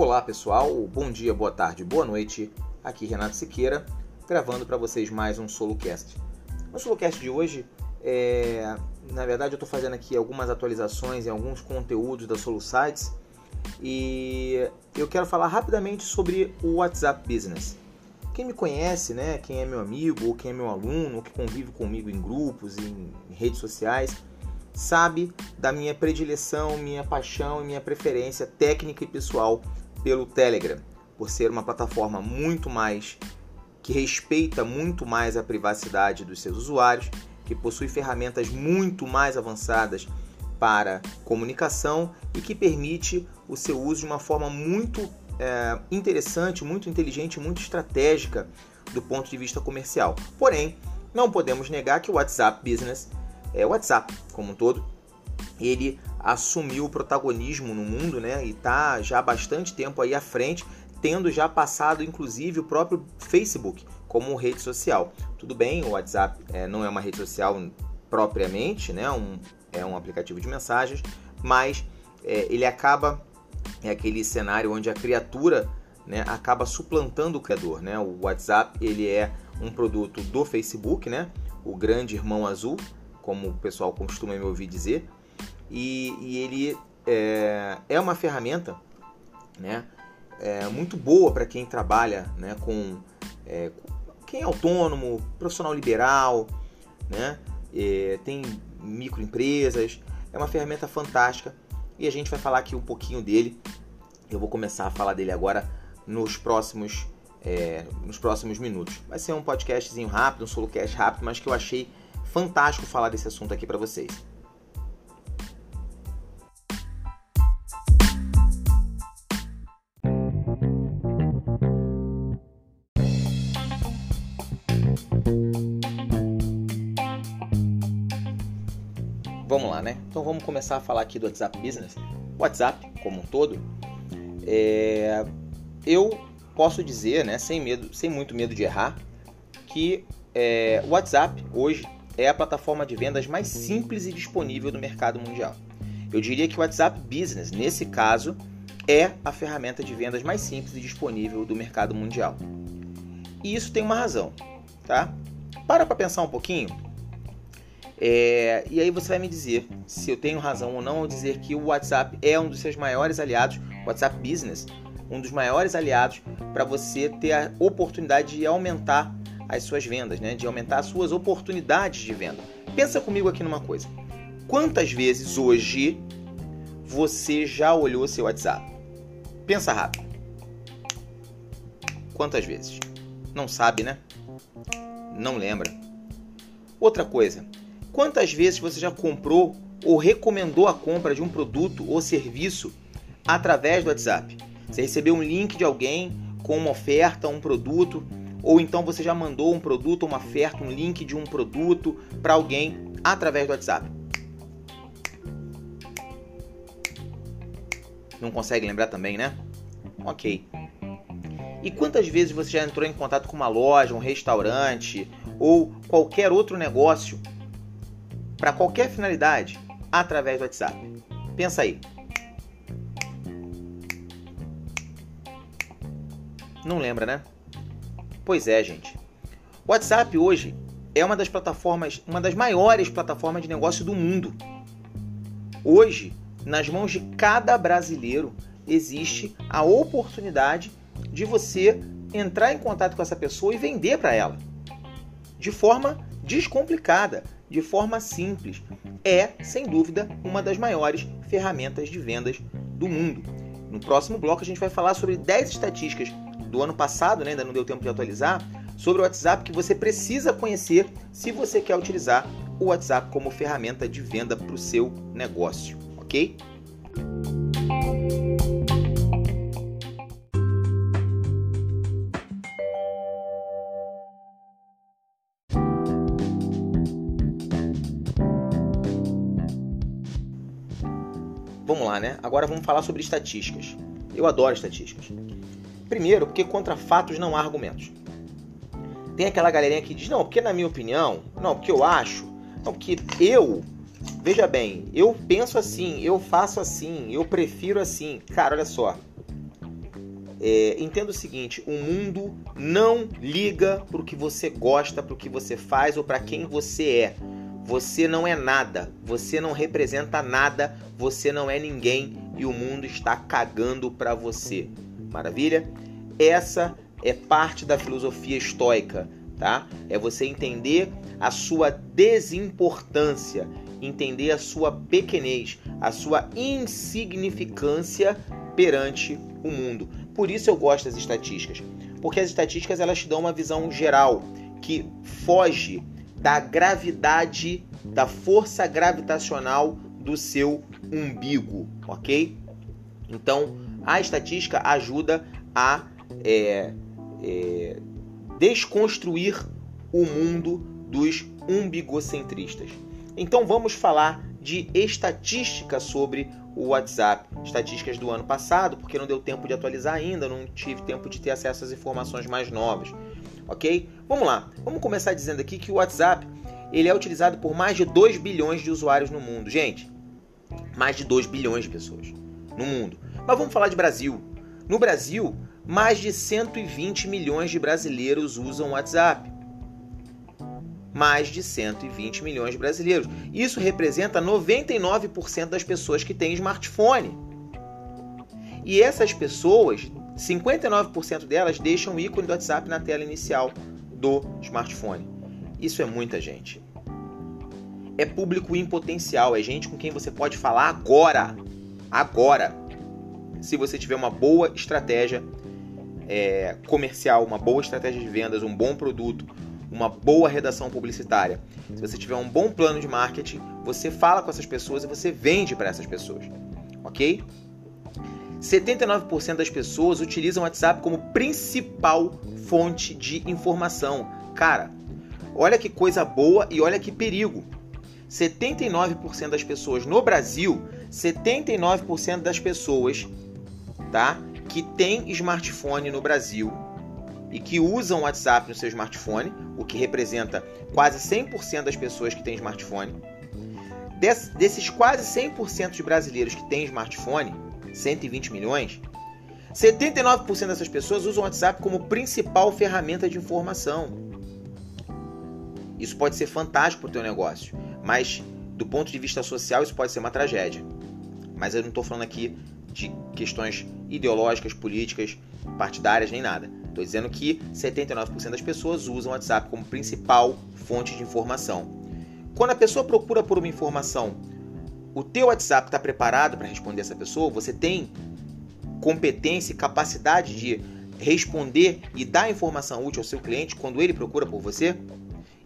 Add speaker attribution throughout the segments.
Speaker 1: Olá pessoal, bom dia, boa tarde, boa noite. Aqui Renato Siqueira, gravando para vocês mais um SoloCast. No SoloCast de hoje, é... na verdade eu estou fazendo aqui algumas atualizações em alguns conteúdos da SoloSites e eu quero falar rapidamente sobre o WhatsApp Business. Quem me conhece, né, quem é meu amigo ou quem é meu aluno, ou que convive comigo em grupos, em redes sociais, sabe da minha predileção, minha paixão e minha preferência técnica e pessoal pelo Telegram, por ser uma plataforma muito mais que respeita muito mais a privacidade dos seus usuários, que possui ferramentas muito mais avançadas para comunicação e que permite o seu uso de uma forma muito é, interessante, muito inteligente, muito estratégica do ponto de vista comercial. Porém, não podemos negar que o WhatsApp Business é, o WhatsApp como um todo, ele assumiu o protagonismo no mundo, né? E está já há bastante tempo aí à frente, tendo já passado inclusive o próprio Facebook como rede social. Tudo bem, o WhatsApp é, não é uma rede social propriamente, né? Um, é um aplicativo de mensagens, mas é, ele acaba é aquele cenário onde a criatura né, acaba suplantando o criador, né? O WhatsApp ele é um produto do Facebook, né? O grande irmão azul, como o pessoal costuma me ouvir dizer, e, e ele é, é, uma ferramenta né, é, muito boa para quem trabalha né, com é, quem é autônomo, profissional liberal, né, é, tem microempresas, é uma ferramenta fantástica e a gente vai falar aqui um pouquinho dele. Eu vou começar a falar dele agora nos próximos é, nos próximos minutos. Vai ser um podcastzinho rápido, um solocast rápido, mas que eu achei fantástico falar desse assunto aqui para vocês. Então vamos começar a falar aqui do WhatsApp Business. O WhatsApp, como um todo, é... eu posso dizer, né, sem medo, sem muito medo de errar, que é, o WhatsApp hoje é a plataforma de vendas mais simples e disponível do mercado mundial. Eu diria que o WhatsApp Business, nesse caso, é a ferramenta de vendas mais simples e disponível do mercado mundial. E isso tem uma razão, tá? Para para pensar um pouquinho. É, e aí você vai me dizer se eu tenho razão ou não ao dizer que o WhatsApp é um dos seus maiores aliados, WhatsApp Business, um dos maiores aliados para você ter a oportunidade de aumentar as suas vendas, né? de aumentar as suas oportunidades de venda. Pensa comigo aqui numa coisa. Quantas vezes hoje você já olhou seu WhatsApp? Pensa rápido. Quantas vezes? Não sabe, né? Não lembra. Outra coisa, quantas vezes você já comprou ou recomendou a compra de um produto ou serviço através do WhatsApp? Você recebeu um link de alguém com uma oferta, um produto ou então você já mandou um produto, uma oferta, um link de um produto para alguém através do WhatsApp. Não consegue lembrar também, né? Ok. E quantas vezes você já entrou em contato com uma loja, um restaurante ou qualquer outro negócio para qualquer finalidade através do WhatsApp? Pensa aí. Não lembra, né? Pois é, gente. O WhatsApp hoje é uma das plataformas, uma das maiores plataformas de negócio do mundo. Hoje, nas mãos de cada brasileiro, existe a oportunidade de você entrar em contato com essa pessoa e vender para ela. De forma descomplicada, de forma simples. É, sem dúvida, uma das maiores ferramentas de vendas do mundo. No próximo bloco a gente vai falar sobre 10 estatísticas do ano passado, né, ainda não deu tempo de atualizar, sobre o WhatsApp que você precisa conhecer se você quer utilizar o WhatsApp como ferramenta de venda para o seu negócio, ok? Agora vamos falar sobre estatísticas. Eu adoro estatísticas. Primeiro, porque contra fatos não há argumentos. Tem aquela galerinha que diz, não, porque na minha opinião, não, porque eu acho, não, porque eu, veja bem, eu penso assim, eu faço assim, eu prefiro assim. Cara, olha só. é, entenda o seguinte: o mundo não liga para o que você gosta, para o que você faz ou para quem você é. Você não é nada, você não representa nada, você não é ninguém e o mundo está cagando para você. Maravilha? Essa é parte da filosofia estoica, tá? É você entender a sua desimportância, entender a sua pequenez, a sua insignificância perante o mundo. Por isso eu gosto das estatísticas, porque as estatísticas elas te dão uma visão geral que foge da gravidade, da força gravitacional do seu umbigo, ok? Então, a estatística ajuda a é, é, desconstruir o mundo dos umbigocentristas. Então, vamos falar de estatística sobre o WhatsApp. Estatísticas do ano passado, porque não deu tempo de atualizar ainda, não tive tempo de ter acesso às informações mais novas ok? Vamos lá, vamos começar dizendo aqui que o WhatsApp ele é utilizado por mais de 2 bilhões de usuários no mundo. Gente, mais de 2 bilhões de pessoas no mundo. Mas vamos falar de Brasil. No Brasil, mais de 120 milhões de brasileiros usam o WhatsApp. Mais de 120 milhões de brasileiros. Isso representa 99% das pessoas que têm smartphone. E essas pessoas 59% delas deixam o ícone do WhatsApp na tela inicial do smartphone. Isso é muita gente. É público em potencial, é gente com quem você pode falar agora. Agora. Se você tiver uma boa estratégia é, comercial, uma boa estratégia de vendas, um bom produto, uma boa redação publicitária. Se você tiver um bom plano de marketing, você fala com essas pessoas e você vende para essas pessoas. Ok? 79% das pessoas utilizam o WhatsApp como principal fonte de informação. Cara, olha que coisa boa e olha que perigo. 79% das pessoas no Brasil, 79% das pessoas, tá, que tem smartphone no Brasil e que usam o WhatsApp no seu smartphone, o que representa quase 100% das pessoas que têm smartphone. Des, desses quase 100% de brasileiros que têm smartphone, 120 milhões, 79% dessas pessoas usam o WhatsApp como principal ferramenta de informação. Isso pode ser fantástico para o teu negócio, mas do ponto de vista social isso pode ser uma tragédia. Mas eu não estou falando aqui de questões ideológicas, políticas, partidárias, nem nada. Estou dizendo que 79% das pessoas usam o WhatsApp como principal fonte de informação. Quando a pessoa procura por uma informação o teu WhatsApp está preparado para responder essa pessoa? Você tem competência e capacidade de responder e dar informação útil ao seu cliente quando ele procura por você?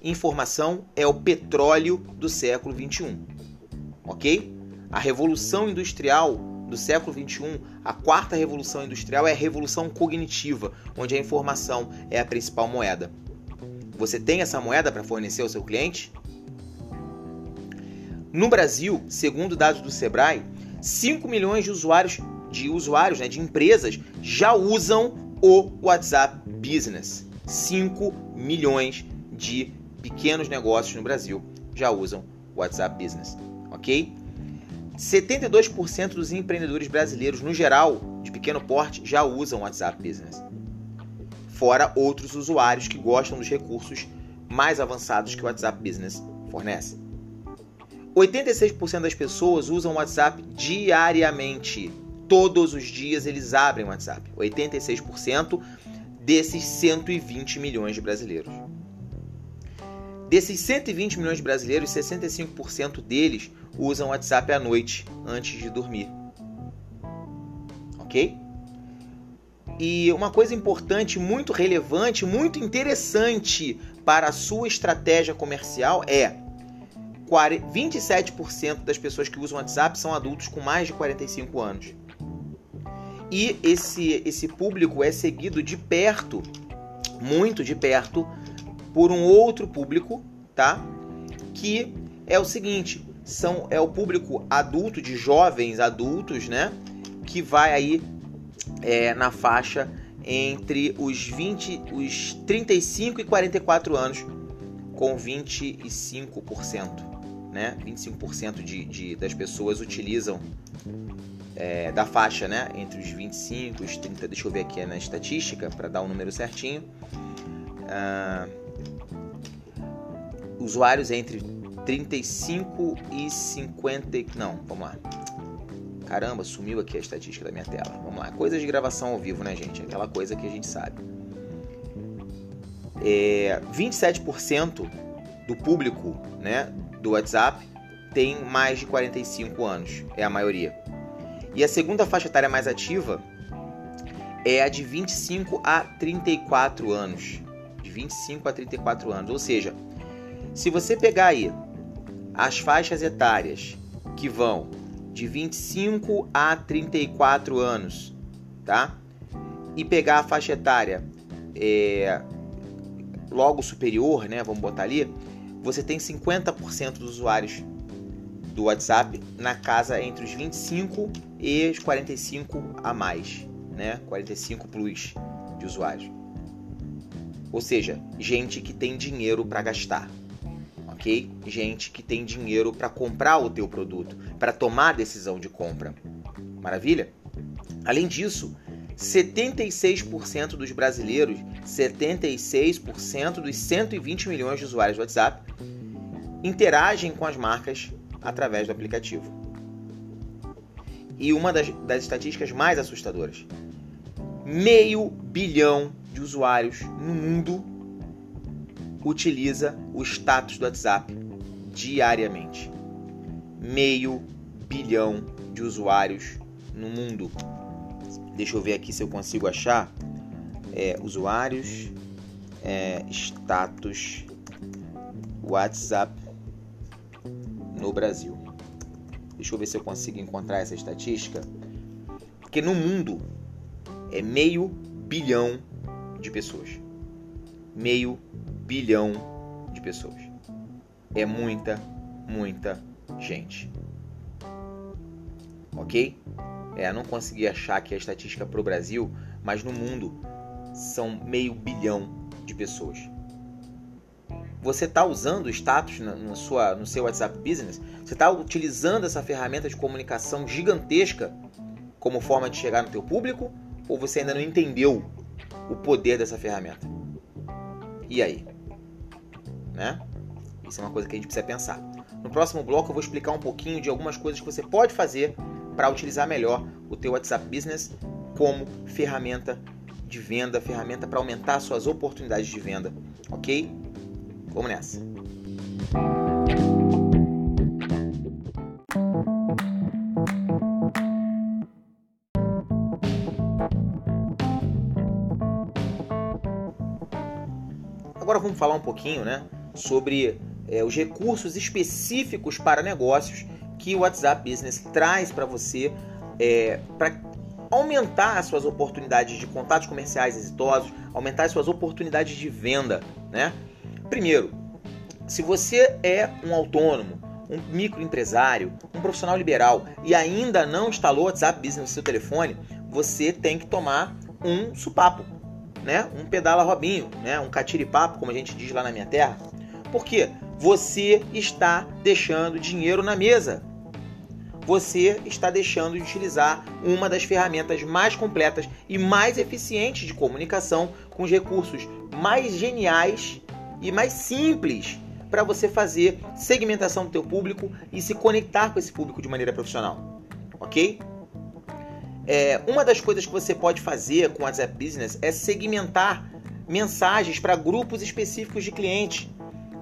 Speaker 1: Informação é o petróleo do século 21, ok? A revolução industrial do século 21, a quarta revolução industrial é a revolução cognitiva, onde a informação é a principal moeda. Você tem essa moeda para fornecer ao seu cliente? No Brasil, segundo dados do Sebrae, 5 milhões de usuários, de usuários, né, de empresas já usam o WhatsApp Business. 5 milhões de pequenos negócios no Brasil já usam o WhatsApp Business, ok? 72% dos empreendedores brasileiros, no geral, de pequeno porte, já usam o WhatsApp Business. Fora outros usuários que gostam dos recursos mais avançados que o WhatsApp Business fornece. 86% das pessoas usam o WhatsApp diariamente. Todos os dias eles abrem o WhatsApp. 86% desses 120 milhões de brasileiros. Desses 120 milhões de brasileiros, 65% deles usam o WhatsApp à noite, antes de dormir. Ok? E uma coisa importante, muito relevante, muito interessante para a sua estratégia comercial é 27% das pessoas que usam WhatsApp são adultos com mais de 45 anos. E esse, esse público é seguido de perto, muito de perto, por um outro público, tá? Que é o seguinte, são é o público adulto de jovens adultos, né? Que vai aí é, na faixa entre os 20, os 35 e 44 anos, com 25%. Né? 25% de, de, das pessoas utilizam é, da faixa, né? Entre os 25 e os 30. Deixa eu ver aqui na estatística para dar o um número certinho. Ah, usuários entre 35 e 50. Não, vamos lá. Caramba, sumiu aqui a estatística da minha tela. Vamos lá. Coisas de gravação ao vivo, né, gente? Aquela coisa que a gente sabe. É, 27% do público né, do WhatsApp tem mais de 45 anos, é a maioria. E a segunda faixa etária mais ativa é a de 25 a 34 anos. De 25 a 34 anos. Ou seja, se você pegar aí as faixas etárias que vão de 25 a 34 anos, tá? E pegar a faixa etária é, logo superior, né? Vamos botar ali, você tem 50% dos usuários do WhatsApp na casa entre os 25 e os 45 a mais, né? 45 plus de usuários. Ou seja, gente que tem dinheiro para gastar. OK? Gente que tem dinheiro para comprar o teu produto, para tomar a decisão de compra. Maravilha? Além disso, 76% dos brasileiros, 76% dos 120 milhões de usuários do WhatsApp interagem com as marcas através do aplicativo. E uma das, das estatísticas mais assustadoras: meio bilhão de usuários no mundo utiliza o status do WhatsApp diariamente. Meio bilhão de usuários no mundo. Deixa eu ver aqui se eu consigo achar. É, usuários, é, status, WhatsApp no Brasil. Deixa eu ver se eu consigo encontrar essa estatística. Porque no mundo é meio bilhão de pessoas. Meio bilhão de pessoas. É muita, muita gente. Ok? É, não consegui achar aqui a estatística para o Brasil, mas no mundo são meio bilhão de pessoas. Você está usando o status na, na, sua, no seu WhatsApp Business? Você está utilizando essa ferramenta de comunicação gigantesca como forma de chegar no teu público? Ou você ainda não entendeu o poder dessa ferramenta? E aí? Né? Isso é uma coisa que a gente precisa pensar. No próximo bloco eu vou explicar um pouquinho de algumas coisas que você pode fazer para utilizar melhor o teu WhatsApp Business como ferramenta de venda, ferramenta para aumentar suas oportunidades de venda, ok? Vamos nessa. Agora vamos falar um pouquinho, né, sobre é, os recursos específicos para negócios que o WhatsApp Business traz para você é, para aumentar as suas oportunidades de contatos comerciais exitosos, aumentar as suas oportunidades de venda, né? Primeiro, se você é um autônomo, um microempresário, um profissional liberal e ainda não instalou o WhatsApp Business no seu telefone, você tem que tomar um supapo, né? Um pedala robinho, né? Um catiripapo, como a gente diz lá na minha terra. Por quê? Você está deixando dinheiro na mesa você está deixando de utilizar uma das ferramentas mais completas e mais eficientes de comunicação com os recursos mais geniais e mais simples para você fazer segmentação do teu público e se conectar com esse público de maneira profissional, ok? É, uma das coisas que você pode fazer com o WhatsApp Business é segmentar mensagens para grupos específicos de clientes,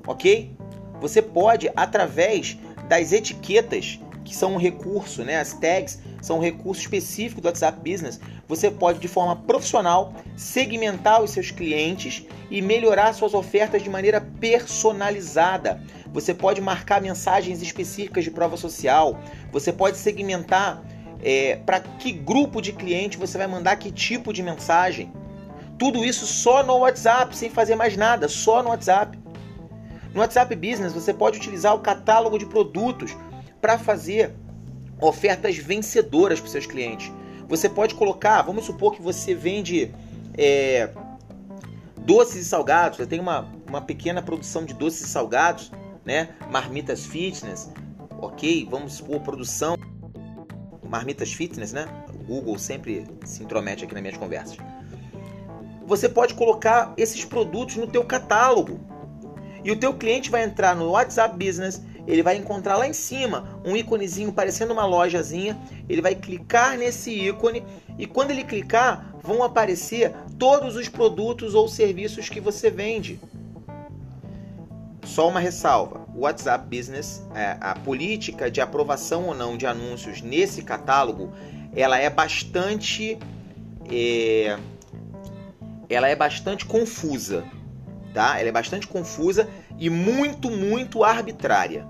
Speaker 1: ok? Você pode, através das etiquetas que são um recurso, né? As tags são um recurso específico do WhatsApp Business. Você pode, de forma profissional, segmentar os seus clientes e melhorar suas ofertas de maneira personalizada. Você pode marcar mensagens específicas de prova social. Você pode segmentar é, para que grupo de cliente você vai mandar que tipo de mensagem. Tudo isso só no WhatsApp, sem fazer mais nada, só no WhatsApp. No WhatsApp Business você pode utilizar o catálogo de produtos para fazer ofertas vencedoras para seus clientes. Você pode colocar, vamos supor que você vende é, doces e salgados, você tem uma, uma pequena produção de doces e salgados, né? Marmitas Fitness, ok? Vamos supor produção Marmitas Fitness, né? Google sempre se intromete aqui nas minhas conversas. Você pode colocar esses produtos no teu catálogo. E o teu cliente vai entrar no WhatsApp Business, ele vai encontrar lá em cima um íconezinho parecendo uma lojazinha, ele vai clicar nesse ícone e quando ele clicar, vão aparecer todos os produtos ou serviços que você vende. Só uma ressalva: o WhatsApp Business, é, a política de aprovação ou não de anúncios nesse catálogo, ela é bastante, é, ela é bastante confusa, tá? Ela é bastante confusa e muito, muito arbitrária.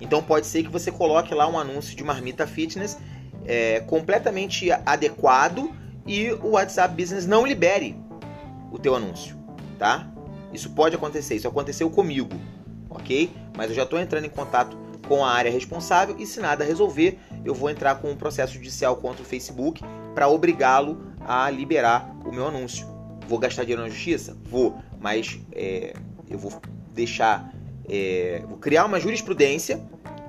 Speaker 1: Então pode ser que você coloque lá um anúncio de marmita fitness é, completamente adequado e o WhatsApp Business não libere o teu anúncio, tá? Isso pode acontecer, isso aconteceu comigo, ok? Mas eu já estou entrando em contato com a área responsável e se nada resolver, eu vou entrar com um processo judicial contra o Facebook para obrigá-lo a liberar o meu anúncio. Vou gastar dinheiro na justiça? Vou, mas é, eu vou deixar, é, criar uma jurisprudência,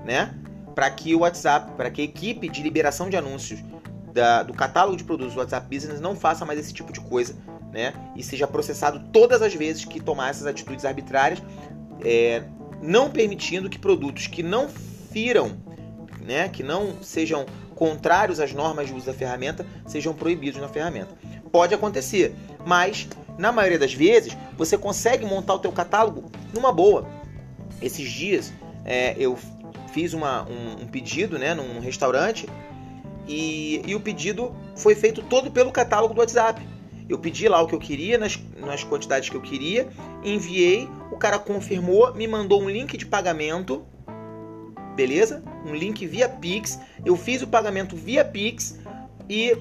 Speaker 1: né? Para que o WhatsApp, para que a equipe de liberação de anúncios da, do catálogo de produtos do WhatsApp Business não faça mais esse tipo de coisa, né? E seja processado todas as vezes que tomar essas atitudes arbitrárias, é, não permitindo que produtos que não firam, né, que não sejam contrários às normas de uso da ferramenta, sejam proibidos na ferramenta. Pode acontecer, mas na maioria das vezes você consegue montar o teu catálogo numa boa. Esses dias é, eu fiz uma, um, um, pedido né, num restaurante e, e o pedido foi feito todo pelo catálogo do WhatsApp. Eu pedi lá o que eu queria, nas, nas quantidades que eu queria, enviei, o cara confirmou, me mandou um link de pagamento, beleza? Um link via Pix. Eu fiz o pagamento via Pix e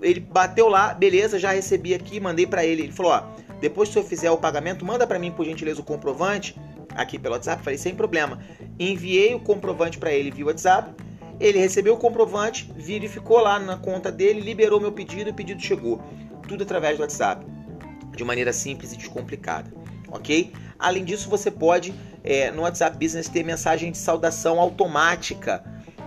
Speaker 1: ele bateu lá, beleza, já recebi aqui, mandei para ele. Ele falou: ó, depois que eu fizer o pagamento, manda para mim por gentileza o comprovante aqui pelo WhatsApp. Falei: sem problema. Enviei o comprovante para ele via WhatsApp. Ele recebeu o comprovante, verificou lá na conta dele, liberou meu pedido e o pedido chegou. Tudo através do WhatsApp, de maneira simples e descomplicada, ok? Além disso, você pode é, no WhatsApp Business ter mensagem de saudação automática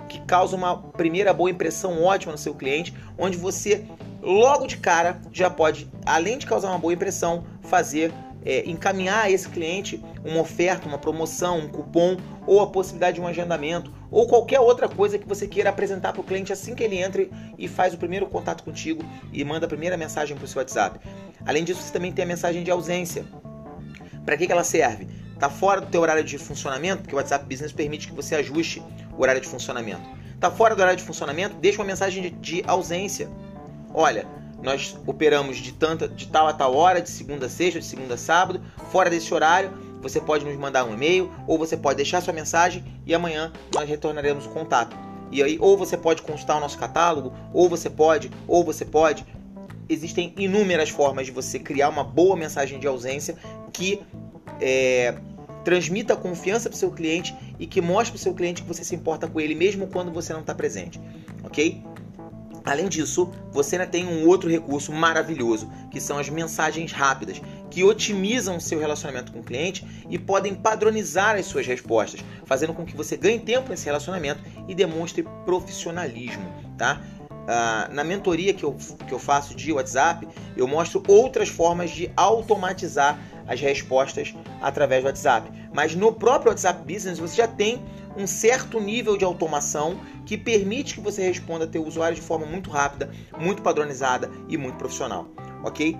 Speaker 1: que causa uma primeira boa impressão ótima no seu cliente, onde você logo de cara já pode, além de causar uma boa impressão, fazer é, encaminhar a esse cliente uma oferta, uma promoção, um cupom ou a possibilidade de um agendamento ou qualquer outra coisa que você queira apresentar para o cliente assim que ele entre e faz o primeiro contato contigo e manda a primeira mensagem para o seu WhatsApp. Além disso, você também tem a mensagem de ausência. Para que, que ela serve? Está fora do teu horário de funcionamento, porque o WhatsApp Business permite que você ajuste o horário de funcionamento. Está fora do horário de funcionamento, deixa uma mensagem de, de ausência. Olha, nós operamos de, tanta, de tal a tal hora, de segunda a sexta, de segunda a sábado. Fora desse horário, você pode nos mandar um e-mail ou você pode deixar sua mensagem e amanhã nós retornaremos o contato. E aí, ou você pode consultar o nosso catálogo, ou você pode, ou você pode. Existem inúmeras formas de você criar uma boa mensagem de ausência que é, transmita confiança para o seu cliente e que mostre para o seu cliente que você se importa com ele mesmo quando você não está presente, ok? Além disso, você ainda tem um outro recurso maravilhoso, que são as mensagens rápidas, que otimizam o seu relacionamento com o cliente e podem padronizar as suas respostas, fazendo com que você ganhe tempo nesse relacionamento e demonstre profissionalismo, tá? Ah, na mentoria que eu, que eu faço de WhatsApp, eu mostro outras formas de automatizar as respostas através do WhatsApp. Mas no próprio WhatsApp Business você já tem um certo nível de automação que permite que você responda teu usuário de forma muito rápida, muito padronizada e muito profissional, ok?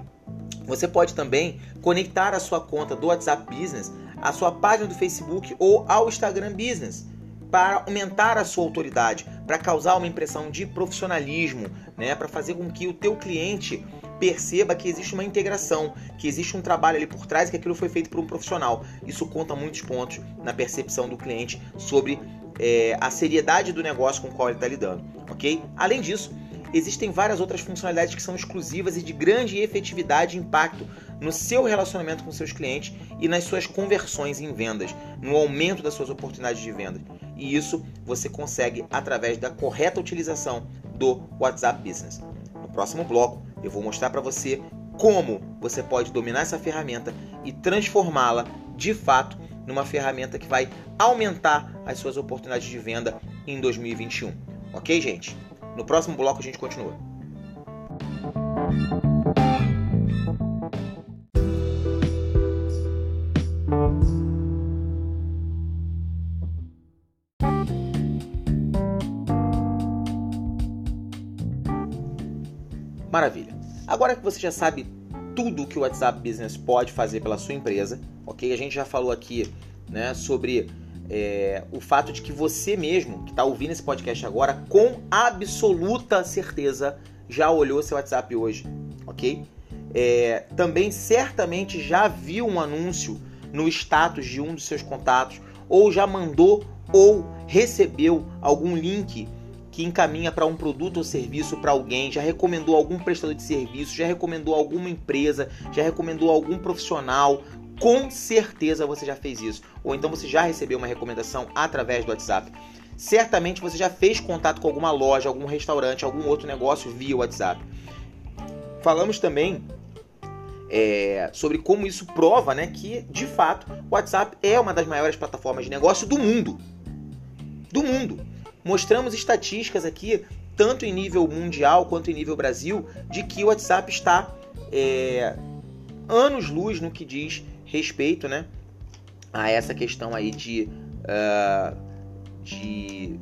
Speaker 1: Você pode também conectar a sua conta do WhatsApp Business à sua página do Facebook ou ao Instagram Business para aumentar a sua autoridade, para causar uma impressão de profissionalismo, né, para fazer com que o teu cliente perceba que existe uma integração, que existe um trabalho ali por trás que aquilo foi feito por um profissional. Isso conta muitos pontos na percepção do cliente sobre é, a seriedade do negócio com o qual ele está lidando, ok? Além disso, existem várias outras funcionalidades que são exclusivas e de grande efetividade e impacto no seu relacionamento com seus clientes e nas suas conversões em vendas, no aumento das suas oportunidades de venda. E isso você consegue através da correta utilização do WhatsApp Business. No próximo bloco, eu vou mostrar para você como você pode dominar essa ferramenta e transformá-la de fato numa ferramenta que vai aumentar as suas oportunidades de venda em 2021. Ok, gente? No próximo bloco a gente continua. Agora que você já sabe tudo que o WhatsApp Business pode fazer pela sua empresa, ok? A gente já falou aqui né, sobre é, o fato de que você mesmo, que está ouvindo esse podcast agora, com absoluta certeza já olhou seu WhatsApp hoje, ok? É, também certamente já viu um anúncio no status de um dos seus contatos, ou já mandou ou recebeu algum link que encaminha para um produto ou serviço para alguém, já recomendou algum prestador de serviço, já recomendou alguma empresa, já recomendou algum profissional, com certeza você já fez isso. Ou então você já recebeu uma recomendação através do WhatsApp. Certamente você já fez contato com alguma loja, algum restaurante, algum outro negócio via WhatsApp. Falamos também é, sobre como isso prova né, que, de fato, o WhatsApp é uma das maiores plataformas de negócio do mundo. Do mundo. Mostramos estatísticas aqui, tanto em nível mundial quanto em nível Brasil, de que o WhatsApp está é, anos-luz no que diz respeito né, a essa questão aí de, uh, de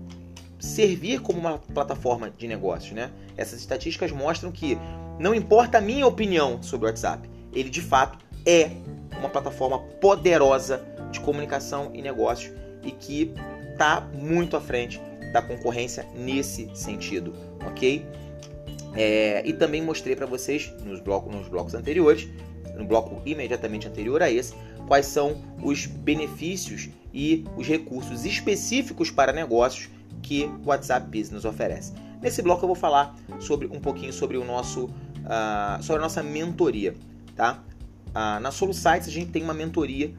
Speaker 1: servir como uma plataforma de negócios. Né? Essas estatísticas mostram que não importa a minha opinião sobre o WhatsApp, ele de fato é uma plataforma poderosa de comunicação e negócios e que está muito à frente da concorrência nesse sentido, ok? É, e também mostrei para vocês nos blocos, nos blocos anteriores, no bloco imediatamente anterior a esse, quais são os benefícios e os recursos específicos para negócios que o WhatsApp Business oferece. Nesse bloco eu vou falar sobre um pouquinho sobre o nosso uh, sobre a nossa mentoria, tá? Uh, na SoluSites a gente tem uma mentoria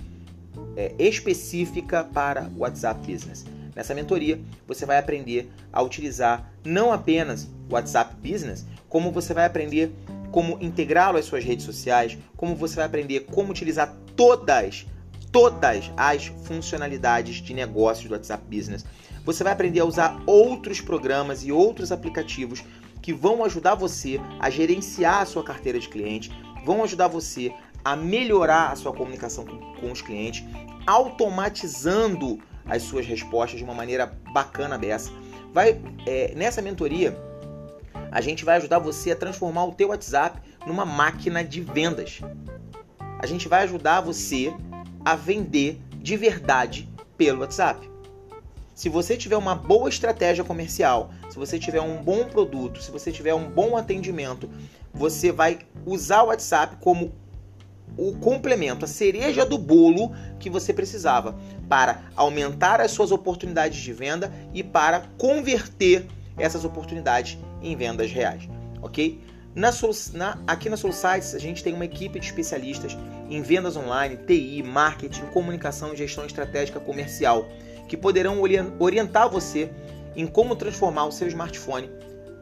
Speaker 1: é, específica para o WhatsApp Business. Nessa mentoria, você vai aprender a utilizar não apenas o WhatsApp Business, como você vai aprender como integrá-lo às suas redes sociais, como você vai aprender como utilizar todas, todas as funcionalidades de negócios do WhatsApp Business. Você vai aprender a usar outros programas e outros aplicativos que vão ajudar você a gerenciar a sua carteira de cliente, vão ajudar você a melhorar a sua comunicação com, com os clientes, automatizando as suas respostas de uma maneira bacana dessa. Vai é, nessa mentoria a gente vai ajudar você a transformar o teu WhatsApp numa máquina de vendas. A gente vai ajudar você a vender de verdade pelo WhatsApp. Se você tiver uma boa estratégia comercial, se você tiver um bom produto, se você tiver um bom atendimento, você vai usar o WhatsApp como o complemento, a cereja do bolo que você precisava para aumentar as suas oportunidades de venda e para converter essas oportunidades em vendas reais, ok? Na, na, aqui na SoluSites a gente tem uma equipe de especialistas em vendas online, TI, marketing, comunicação e gestão estratégica comercial que poderão orientar você em como transformar o seu smartphone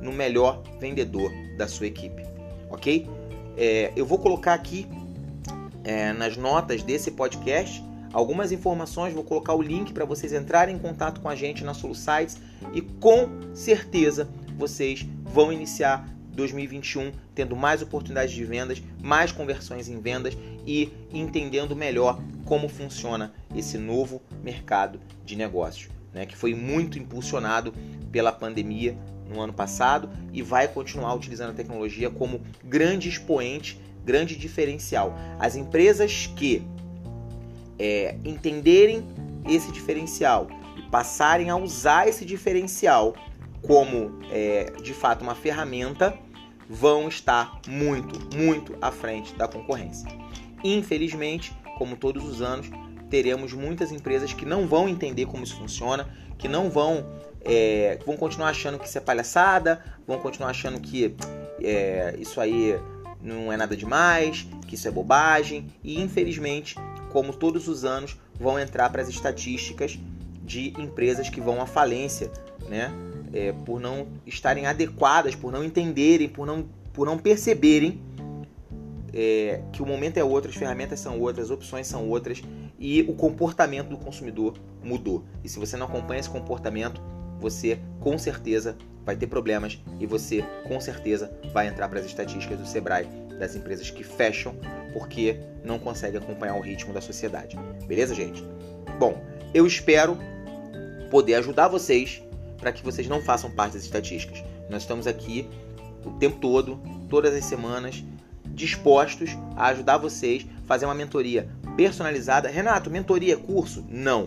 Speaker 1: no melhor vendedor da sua equipe, ok? É, eu vou colocar aqui é, nas notas desse podcast algumas informações, vou colocar o link para vocês entrarem em contato com a gente na SoluSites e com certeza vocês vão iniciar 2021 tendo mais oportunidades de vendas, mais conversões em vendas e entendendo melhor como funciona esse novo mercado de negócios, né, que foi muito impulsionado pela pandemia no ano passado e vai continuar utilizando a tecnologia como grande expoente grande diferencial. As empresas que é, entenderem esse diferencial e passarem a usar esse diferencial como é, de fato uma ferramenta vão estar muito, muito à frente da concorrência. Infelizmente, como todos os anos, teremos muitas empresas que não vão entender como isso funciona, que não vão é, vão continuar achando que isso é palhaçada, vão continuar achando que é, isso aí não é nada demais, que isso é bobagem e infelizmente, como todos os anos, vão entrar para as estatísticas de empresas que vão à falência, né? É, por não estarem adequadas, por não entenderem, por não, por não perceberem é, que o momento é outro, as ferramentas são outras, as opções são outras e o comportamento do consumidor mudou. E se você não acompanha esse comportamento, você com certeza vai ter problemas e você com certeza vai entrar para as estatísticas do Sebrae das empresas que fecham porque não consegue acompanhar o ritmo da sociedade. Beleza, gente? Bom, eu espero poder ajudar vocês para que vocês não façam parte das estatísticas. Nós estamos aqui o tempo todo, todas as semanas, dispostos a ajudar vocês fazer uma mentoria personalizada. Renato, mentoria, curso? Não.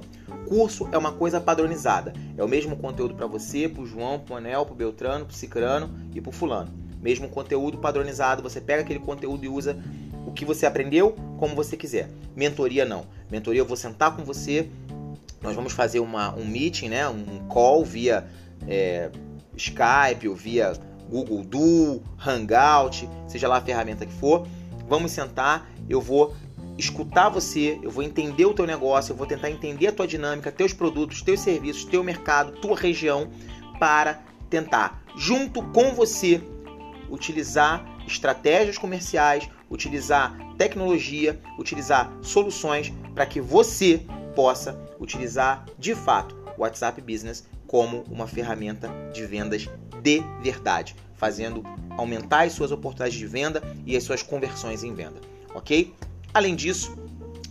Speaker 1: Curso é uma coisa padronizada. É o mesmo conteúdo para você, para o João, para o Anel, para o Beltrano, para o Cicrano e para o Fulano. Mesmo conteúdo padronizado, você pega aquele conteúdo e usa o que você aprendeu como você quiser. Mentoria não. Mentoria eu vou sentar com você, nós vamos fazer uma, um meeting, né, um call via é, Skype ou via Google Duo, Hangout, seja lá a ferramenta que for. Vamos sentar, eu vou escutar você, eu vou entender o teu negócio, eu vou tentar entender a tua dinâmica, teus produtos, teus serviços, teu mercado, tua região, para tentar, junto com você, utilizar estratégias comerciais, utilizar tecnologia, utilizar soluções para que você possa utilizar de fato o WhatsApp Business como uma ferramenta de vendas de verdade, fazendo aumentar as suas oportunidades de venda e as suas conversões em venda, ok? Além disso,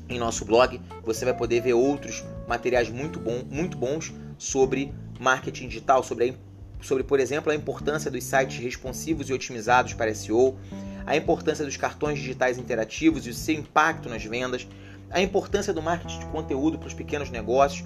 Speaker 1: em nosso blog você vai poder ver outros materiais muito, bom, muito bons sobre marketing digital, sobre, a, sobre, por exemplo, a importância dos sites responsivos e otimizados para SEO, a importância dos cartões digitais interativos e o seu impacto nas vendas, a importância do marketing de conteúdo para os pequenos negócios,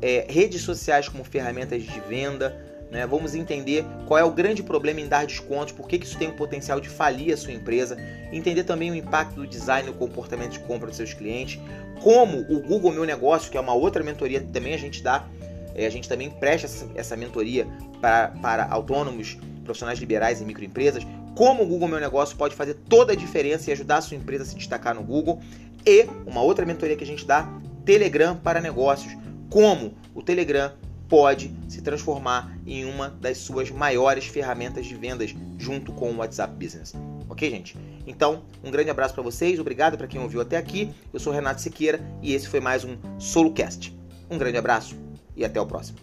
Speaker 1: é, redes sociais como ferramentas de venda. Né? Vamos entender qual é o grande problema em dar descontos, por que, isso tem o potencial de falir a sua empresa, entender também o impacto do design no comportamento de compra dos seus clientes, como o Google Meu Negócio, que é uma outra mentoria que também a gente dá, é, a gente também presta essa, essa mentoria para, para autônomos, profissionais liberais e microempresas, como o Google Meu Negócio pode fazer toda a diferença e ajudar a sua empresa a se destacar no Google. E uma outra mentoria que a gente dá, Telegram para negócios. Como o Telegram pode se transformar em uma das suas maiores ferramentas de vendas junto com o WhatsApp Business. Ok, gente? Então, um grande abraço para vocês, obrigado para quem ouviu até aqui. Eu sou Renato Siqueira e esse foi mais um SoloCast. Um grande abraço e até o próximo.